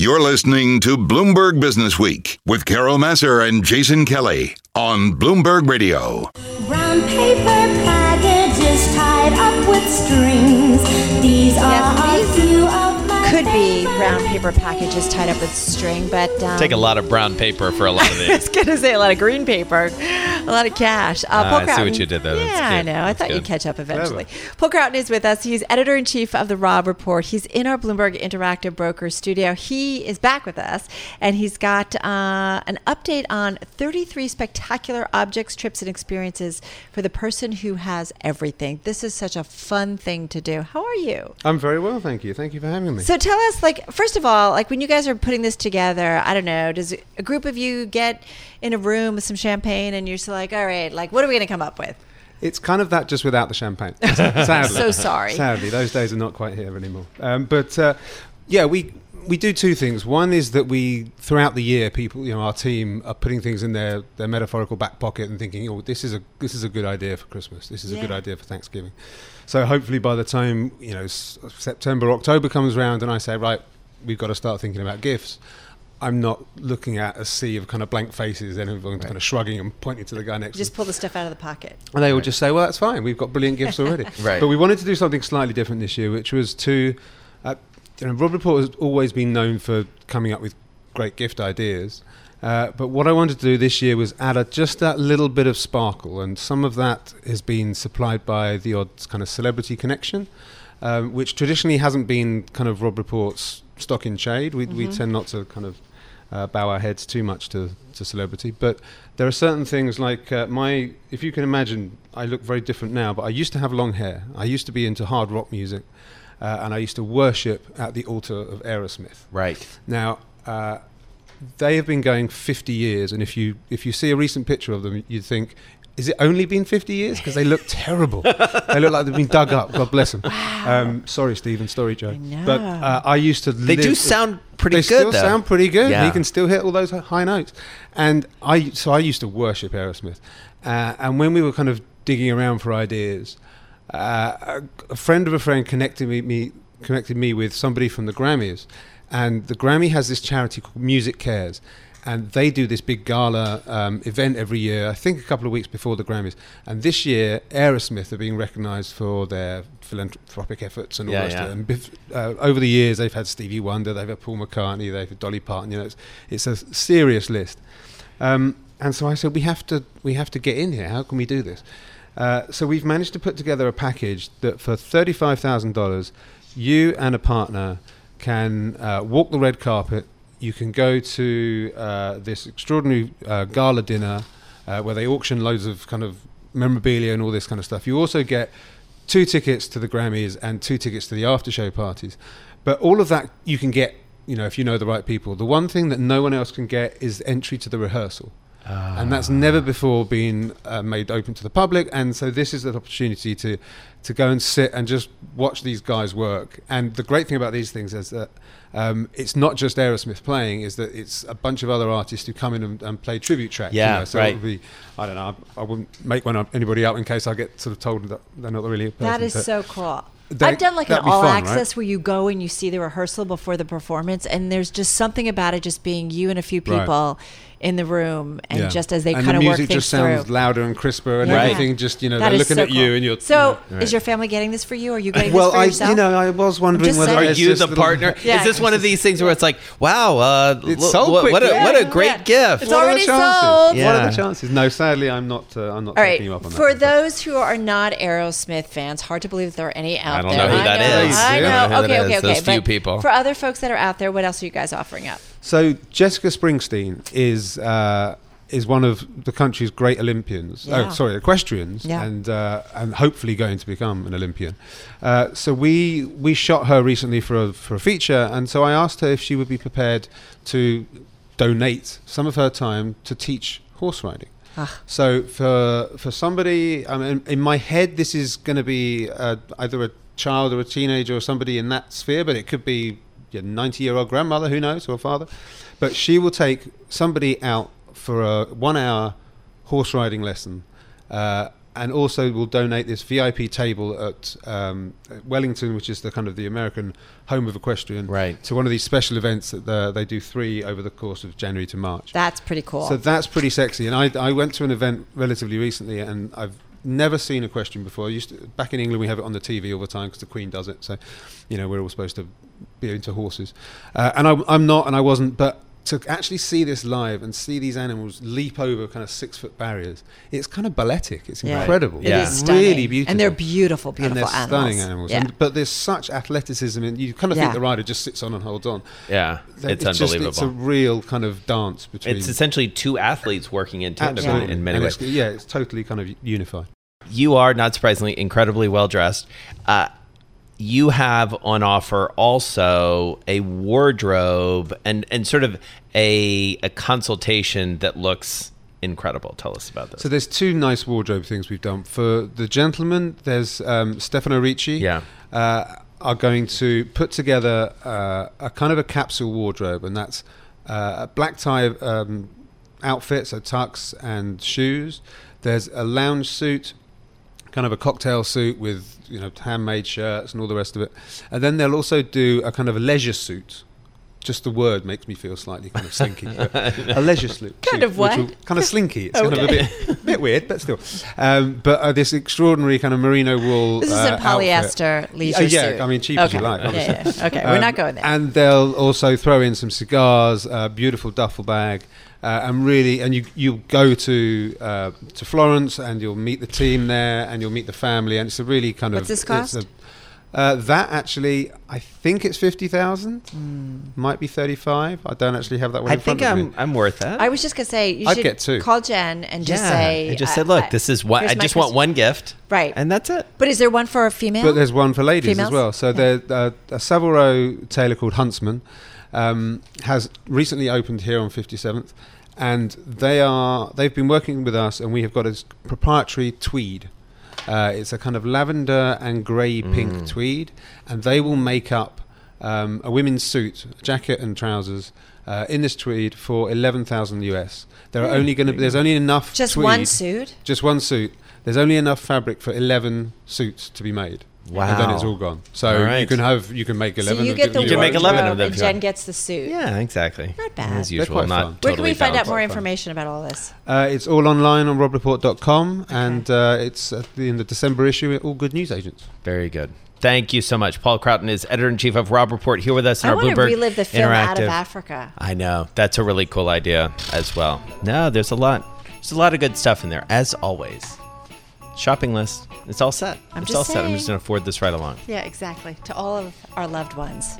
You're listening to Bloomberg Business Week with Carol Massar and Jason Kelly on Bloomberg Radio. Brown paper packages tied up with strings. These Yes, are Could be brown paper packages tied up with string, but um, Take a lot of brown paper for a lot of I these. was gonna say a lot of green paper, a lot of cash. Uh, Paul I see what you did there. That's Yeah, I cute. know. I That's thought you'd catch up eventually. Paul Croughton is with us. He's editor in chief of the Robb Report. He's in our Bloomberg Interactive Broker studio. He is back with us, and he's got uh, an update on 33 spectacular objects, trips, and experiences for the person who has everything. This is such a fun thing to do. How are you? I'm very well, thank you. Thank you for having me. So tell us, like, first of all, like when you guys are putting this together, I don't know, does a group of you get in a room with some champagne and you're just like, all right, like, what are we going to come up with? it's kind of that just without the champagne. Sadly. So sorry. Sadly, those days are not quite here anymore. Um, but uh, yeah, we we do two things. One is that we throughout the year, people, you know, our team are putting things in their, their metaphorical back pocket and thinking, oh, this is a this is a good idea for Christmas. This is a good idea for Thanksgiving. So hopefully, by the time you know s- September, October comes around, and I say, right, we've got to start thinking about gifts. I'm not looking at a sea of kind of blank faces and everyone's kind of shrugging and pointing to the guy next to Just pull the stuff out of the pocket. And they will just say, well, that's fine. We've got brilliant gifts already. Right. But we wanted to do something slightly different this year, which was to, uh, you know, Robb Report has always been known for coming up with great gift ideas. Uh, but what I wanted to do this year was add a, just that little bit of sparkle, and some of that has been supplied by the odd kind of celebrity connection, um, which traditionally hasn't been kind of Robb Report's stock in trade. We, we tend not to kind of uh, bow our heads too much to, to celebrity. But there are certain things like uh, my, if you can imagine, I look very different now, but I used to have long hair. I used to be into hard rock music, uh, and I used to worship at the altar of Aerosmith. Right. Now, uh, they have been going 50 years, and if you if you see a recent picture of them, you'd think, is it only been 50 years? Because they look terrible. they look like they've been dug up. God bless them. Um, sorry, Steven. Story, Joe. know. But uh, I used to. They do sound pretty they good, They still though. sound pretty good. Yeah. He can still hit all those high notes. And I, so I used to worship Aerosmith. Uh, and when we were kind of digging around for ideas, uh, a, a friend of a friend connected me, me connected me with somebody from the Grammys, and the Grammy has this charity called MusiCares. And they do this big gala um, event every year, I think a couple of weeks before the Grammys. And this year, Aerosmith are being recognised for their philanthropic efforts and all Yeah, of yeah. And bef- uh, over the years, they've had Stevie Wonder, they've had Paul McCartney, they've had Dolly Parton. You know, it's, it's a serious list. Um, and so I said, we have to, we have to get in here. How can we do this? Uh, so we've managed to put together a package that for thirty-five thousand dollars, you and a partner can uh, walk the red carpet. You can go to uh, this extraordinary uh, gala dinner uh, where they auction loads of kind of memorabilia and all this kind of stuff. You also get two tickets to the Grammys and two tickets to the after show parties. But all of that you can get, you know, if you know the right people. The one thing that no one else can get is entry to the rehearsal. And that's never before been uh, made open to the public. And so this is an opportunity to, to go and sit and just watch these guys work. And the great thing about these things is that um, it's not just Aerosmith playing; is that it's a bunch of other artists who come in and, and play tribute tracks. you Yeah, know, so right. it would be, I don't know. I, I wouldn't make one up anybody out in case I get sort of told that they're not really a person. That is but- so cool. They- I've done like an all fun, right? access where you go and you see the rehearsal before the performance, and there's just something about it just being you and a few Right. people in the room, and Yeah. just as they kind of the work music things just sounds through. louder and crisper, and Yeah. everything just you know That they're looking so at cool. you, and you're So, you know, is your family getting this for you? Or are you getting well, this for I yourself? you know I was wondering whether saying. Are you the a partner? Yeah. Is this one of these things where it's like, wow, uh, It's lo- what, what a, what a great Yeah. gift. It's What are already the chances? sold. What are the chances? No, sadly, I'm not. Uh, I'm not All taking you up on that. For those who are not Aerosmith fans, hard to believe that there are any out I don't know who that know, is. I know. I know okay, okay, okay. Those few But people. For other folks that are out there, what else are you guys offering up? So Jessica Springsteen is uh, is one of the country's great Olympians. Yeah. Oh, sorry, equestrians, Yeah. and uh, and hopefully going to become an Olympian. Uh, so we we shot her recently for a for a feature, and so I asked her if she would be prepared to donate some of her time to teach horse riding. Ah. So for for somebody, I mean, in my head, this is going to be uh, either a child or a teenager or somebody in that sphere, but it could be your 90 year old grandmother, who knows, or father. But she will take somebody out for a one hour horse riding lesson. Uh, and also will donate this VIP table at um, at Wellington, which is the kind of the American home of equestrian, Right. to one of these special events that the, they do three over the course of January to March. That's pretty cool. So that's pretty sexy. And I, I went to an event relatively recently, and I've never seen a question before. I used to, back in England, we have it on the TV all the time because the Queen does it. So, you know, we're all supposed to be into horses. Uh, and I, I'm not, and I wasn't, but to actually see this live and see these animals leap over kind of six foot barriers, it's kind of balletic. It's Yeah. incredible. It Yeah. is It's stunning. really beautiful. And they're beautiful, beautiful and they're animals. stunning animals. Yeah. And, but there's such athleticism, and you kind of Yeah. think the rider just sits on and holds on. Yeah, it's, just- unbelievable. it's a real kind of dance between. it's essentially two athletes working in tandem in- Absolutely. in many And ways. it's- yeah, it's totally kind of unified. you are not surprisingly incredibly well dressed. Uh, you have on offer also a wardrobe and and sort of a a consultation that looks incredible. Tell us about this. So there's two nice wardrobe things we've done for the gentlemen. There's um, Stefano Ricci. Yeah. Uh, are going to put together uh, a kind of a capsule wardrobe, and that's uh, a black tie um, outfit, so tux and shoes. There's a lounge suit, kind of a cocktail suit with you know handmade shirts and all the rest of it. And then they'll also do a kind of a leisure suit. Just the word makes me feel slightly kind of slinky. a leisure suit. Kind of what? Kind of slinky. It's kind of a bit, bit weird, but still. Um, but uh, this extraordinary kind of merino wool. This is uh, a polyester outfit. leisure Uh, yeah, suit. I mean cheap as you like. Obviously. yeah. Okay, we're Um, not going there. And they'll also throw in some cigars, a beautiful duffel bag, uh, and really, and you you go to uh, to Florence and you'll meet the team there, and you'll meet the family, and it's a really kind What's of this it's cost? A- uh, that actually, I think it's fifty thousand. Might be thirty-five. I don't actually have that one. I in front think of I'm me. I'm worth that. I was just gonna say you I'd should get two. call Jen and just yeah, say I just I- said, look, I- this is what I just want one gift, Right. and that's it. But is there one for a female? But there's one for ladies Females? as well. So Yeah. there, uh, a Savile Row tailor called Huntsman um, has recently opened here on 57th, and they are they've been working with us, and we have got a proprietary tweed. Uh, it's a kind of lavender and grey pink tweed, and they will make up um, a women's suit, jacket and trousers. Uh, in this tweed for eleven thousand US, there are only going to there's only enough just tweed, one suit. just one suit. There's only enough fabric for eleven suits to be made. And then it's all gone. So All right. you can have you can make eleven. So eleven. you of get the different You can make 11 of them and if you want. Jen gets the suit. Yeah, exactly. Not bad. As They're usual, quite not fun. Where can we find out more information about all this? Uh, it's all online on robbreport.com and uh, it's at the, in the December issue at all good news agents. Very good. Thank you so much. Paul Croughton is editor in chief of Robb Report here with us in I our want to Bloomberg relive the film Interactive. out of Africa. I know that's a really cool idea as well. No, there's a lot. There's a lot of good stuff in there as always. Shopping list. It's all set. I'm it's all set. I'm just gonna forward this right along. Yeah, exactly. To all of our loved ones.